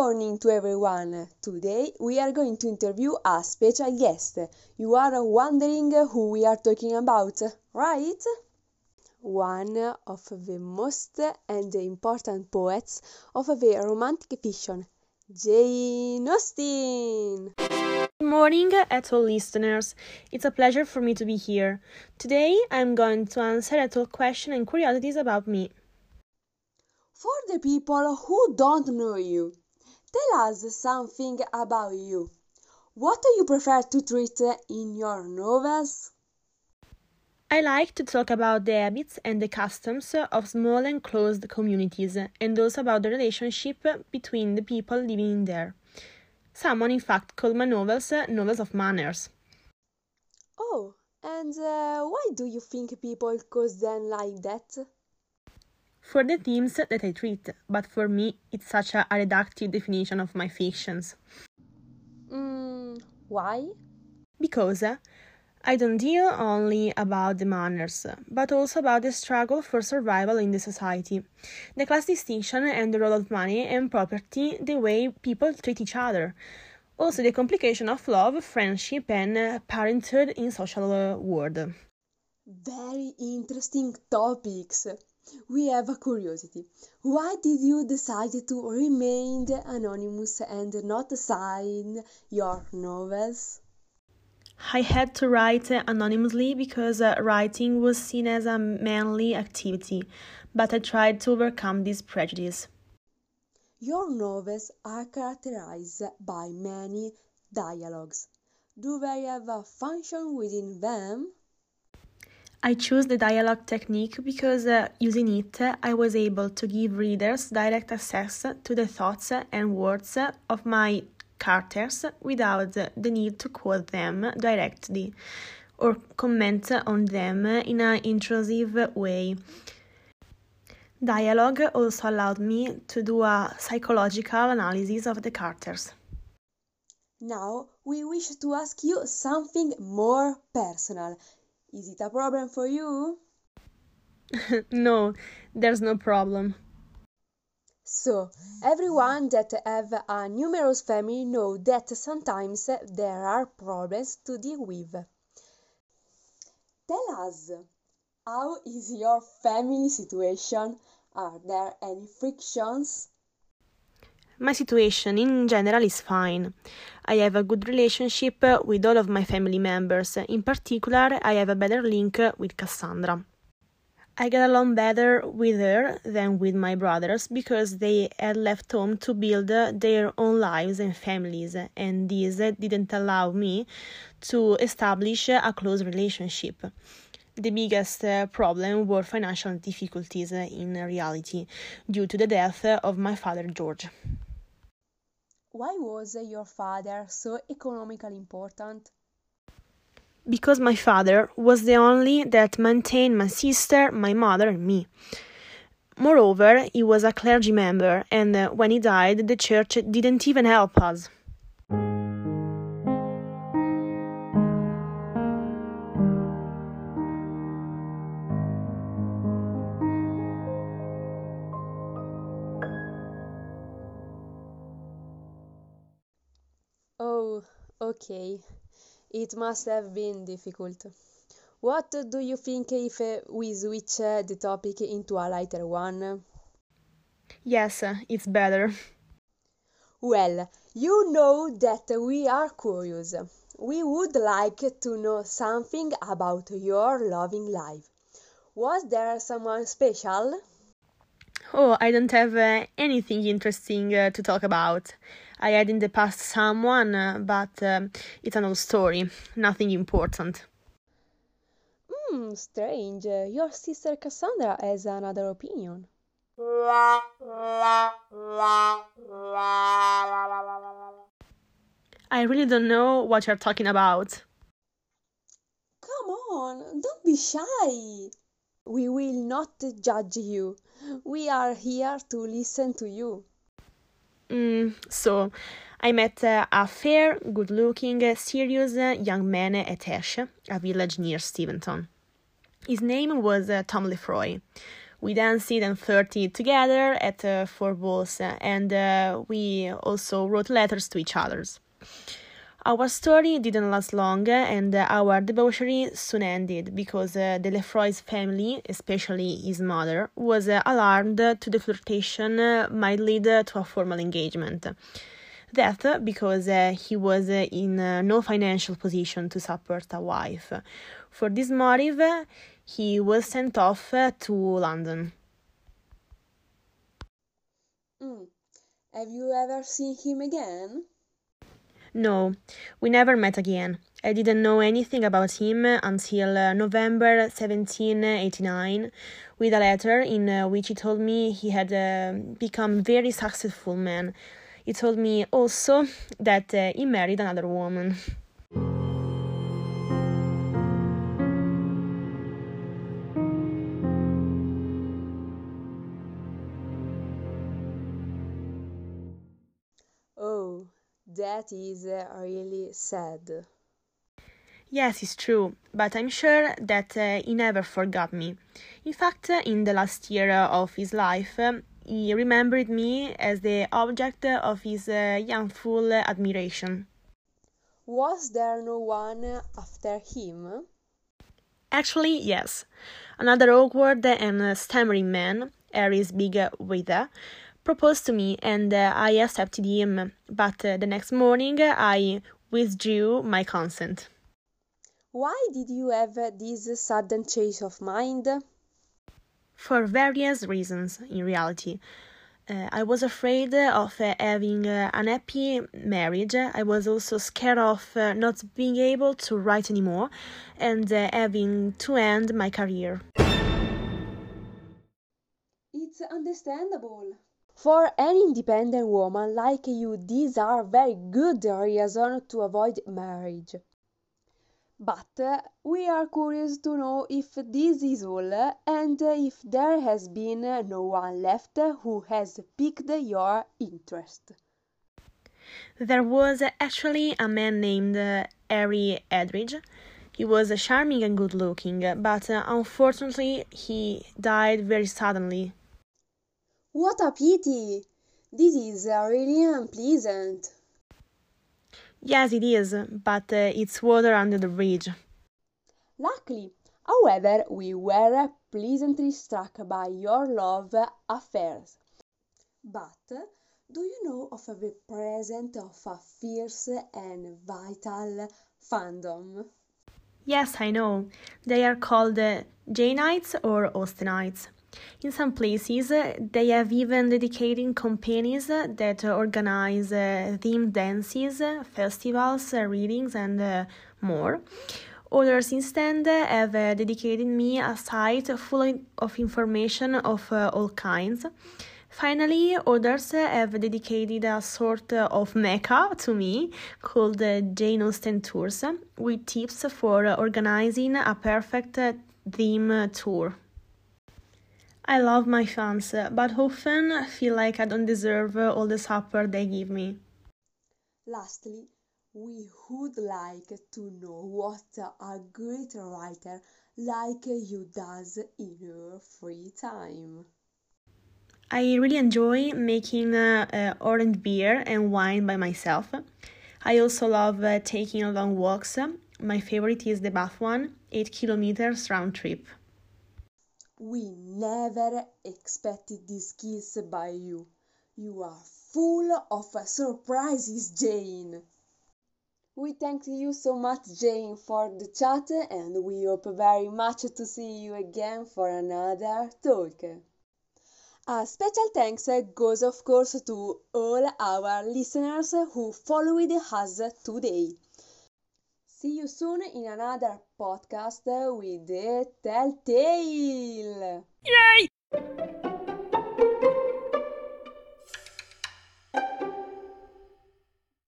morning to everyone. Today we are going to interview a special guest. You are wondering who we are talking about, right? One of the most and important poets of the romantic fiction, Jane Austen. Good morning at all listeners. It's a pleasure for me to be here. Today I'm going to answer at all questions and curiosities about me. For the people who don't know you, tell us something about you. What do you prefer to treat in your novels? I like to talk about the habits and the customs of small and closed communities and also about the relationship between the people living in there. Someone, in fact, called my novels novels of manners. Oh, and uh, why do you think people call them like that? For the themes that I treat, but for me it's such a, reductive definition of my fictions. Mm, why? Because uh, I don't deal only about the manners, but also about the struggle for survival in the society, the class distinction and the role of money and property, the way people treat each other, also the complication of love, friendship, and uh, parenthood in social uh, world. Very interesting topics. We have a curiosity. Why did you decide to remain anonymous and not sign your novels? I had to write anonymously because uh, writing was seen as a manly activity, but I tried to overcome this prejudice. Your novels are characterized by many dialogues. Do they have a function within them? I chose the dialogue technique because uh, using it, I was able to give readers direct access to the thoughts and words of my characters without the need to quote them directly or comment on them in an intrusive way. Dialogue also allowed me to do a psychological analysis of the characters. Now we wish to ask you something more personal. Is it a problem for you? no, there's no problem. So, everyone that have a numerous family know that sometimes there are problems to deal with. Tell us, how is your family situation? Are there any frictions? My situation in general is fine. I have a good relationship with all of my family members. In particular, I have a better link with Cassandra. I get along better with her than with my brothers because they had left home to build their own lives and families, and this didn't allow me to establish a close relationship. The biggest uh, problem were financial difficulties in reality due to the death of my father George. Why was your father so economically important? Because my father was the only that maintained my sister, my mother, and me. Moreover, he was a clergy member, and uh, when he died, the church didn't even help us. Okay, it must have been difficult. What do you think if we switch the topic into a lighter one? Yes, it's better. Well, you know that we are curious. We would like to know something about your loving life. Was there someone special? Oh, I don't have uh, anything interesting uh, to talk about. I had in the past someone, uh, but um, it's an old story, nothing important. Hmm, strange. Your sister Cassandra has another opinion. I really don't know what you're talking about. Come on, don't be shy. We will not judge you. We are here to listen to you. Mm, so, I met uh, a fair, good looking, uh, serious uh, young man at Ashe, a village near Steventon. His name was uh, Tom Lefroy. We danced and flirted together at uh, four balls, and uh, we also wrote letters to each other. Our story didn't last long, and our debauchery soon ended because uh, the Lefroy's family, especially his mother, was uh, alarmed to the flirtation uh, might lead to a formal engagement. That because uh, he was uh, in uh, no financial position to support a wife. For this motive, he was sent off to London. Mm. Have you ever seen him again? No, we never met again. I didn't know anything about him until uh, November 1789, with a letter in uh, which he told me he had uh, become very successful man. He told me also that uh, he married another woman. that is uh, really sad. Yes, it's true, but I'm sure that uh, he never forgot me. In fact, in the last year of his life, um, he remembered me as the object of his uh, youthful admiration. Was there no one after him? Actually, yes. Another awkward and stammering man, Harry's big Wither, proposed to me and uh, I accepted him, but uh, the next morning I withdrew my consent. Why did you have this sudden change of mind? For various reasons, in reality. Uh, I was afraid of uh, having uh, an happy marriage. I was also scared of uh, not being able to write anymore and uh, having to end my career. It's understandable. For an independent woman like you, these are very good reasons to avoid marriage. But uh, we are curious to know if this is all and if there has been no one left who has piqued your interest. There was actually a man named uh, Harry Edridge. He was charming and good looking, but uh, unfortunately he died very suddenly. What a pity! This is really unpleasant. Yes, it is, but uh, it's water under the bridge. Luckily, however, we were pleasantly struck by your love affairs. But do you know of the presence of a fierce and vital fandom? Yes, I know. They are called uh, Janeites or Austenites. In some places, they have even dedicated companies that organize uh, themed dances, festivals, readings, and uh, more. Others instead have uh, dedicated me a site full of information of all kinds. Finally, others have dedicated a sort of mecca to me called Jane Austen Tours with tips for organizing a perfect theme tour. I love my fans, but often feel like I don't deserve all the support they give me. Lastly, we would like to know what a great writer like you does in your free time. I really enjoy making uh, uh, orange beer and wine by myself. I also love uh, taking long walks. My favorite is the Bath one, 8 kilometers round trip. We never expected these kiss by you. You are full of surprises, Jane. We thank you so much, Jane, for the chat, and we hope very much to see you again for another talk. A special thanks goes, of course, to all our listeners who followed us today. See you soon in another podcast with the Telltale. Yay!